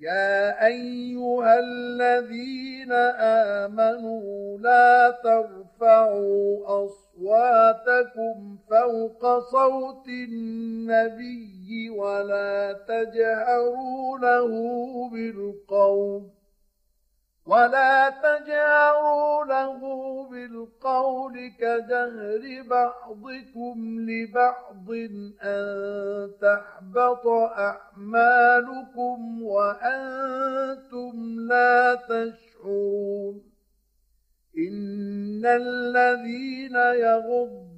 يا ايها الذين امنوا لا ترفعوا اصواتكم فوق صوت النبي ولا تجهروا له بالقول ولا تجهروا له بالقول كجهر بعضكم لبعض أن تحبط أعمالكم وأنتم لا تشعرون إن الذين يغضون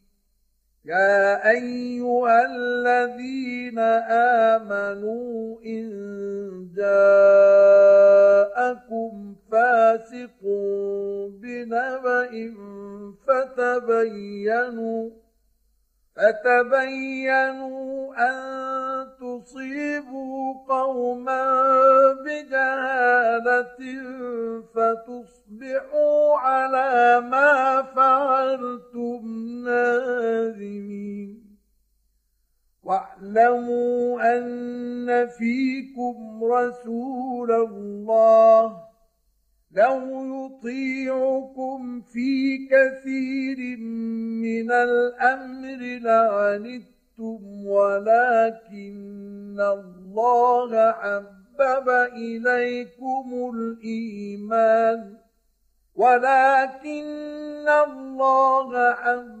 يا أيها الذين آمنوا إن جاءكم فاسق بنبأ فتبينوا فتبينوا أن تصيبوا قوما بجهالة فتصبحوا على ما فعلتم نادمين واعلموا أن فيكم رسول الله لو يطيعكم في كثير من الأمر لعنتم ولكن الله حبب إليكم الإيمان ولكن الله حبب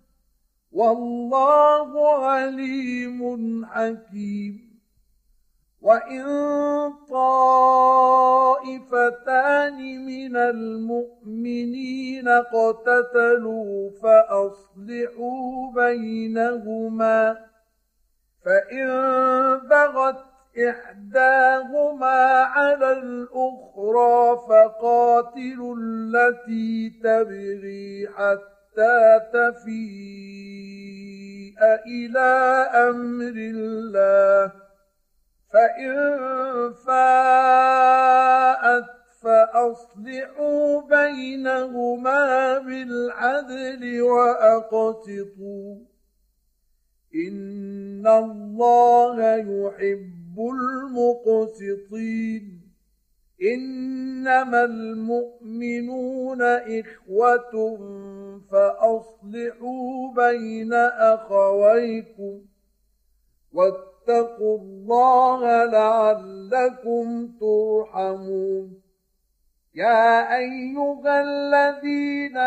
والله عليم حكيم. وإن طائفتان من المؤمنين اقتتلوا فأصلحوا بينهما فإن بغت إحداهما على الأخرى فقاتلوا التي تبغي حتى تفيء إلى أمر الله فإن فاءت فأصلحوا بينهما بالعدل وأقسطوا إن الله يحب المقسطين إنما المؤمنون إخوة فأصلحوا بين أخويكم واتقوا الله لعلكم ترحمون. يا أيها الذين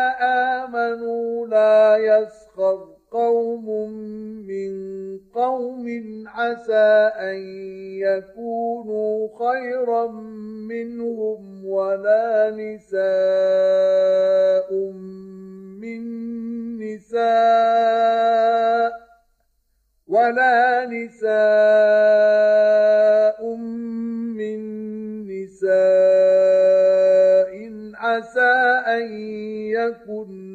آمنوا لا يسخر قوم من قوم عسى أن يكونوا خيرا منهم ولا نساء من نساء ولا نساء من نساء عسى أن يكن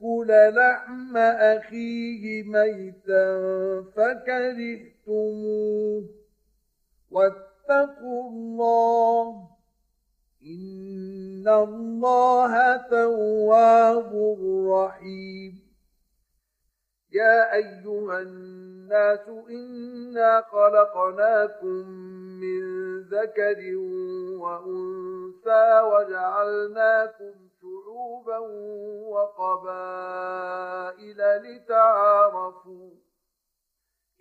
يأكل لحم أخيه ميتا فكرهتموه. واتقوا الله إن الله تواب رحيم. يا أيها الناس إنا خلقناكم من ذكر وأنثى وجعلناكم شعوبا وقبائل لتعارفوا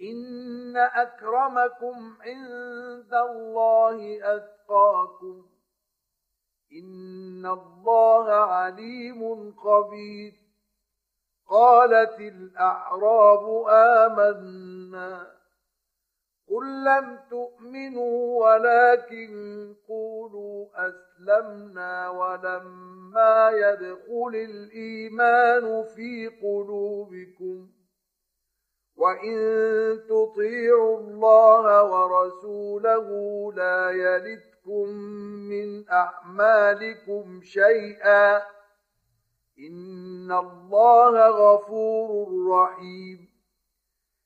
إن أكرمكم عند الله أتقاكم إن الله عليم خبير قالت الأعراب آمنا قل لم تؤمنوا ولكن قولوا أسلمنا ولما يدخل الإيمان في قلوبكم وإن تطيعوا الله ورسوله لا يلدكم من أعمالكم شيئا إن الله غفور رحيم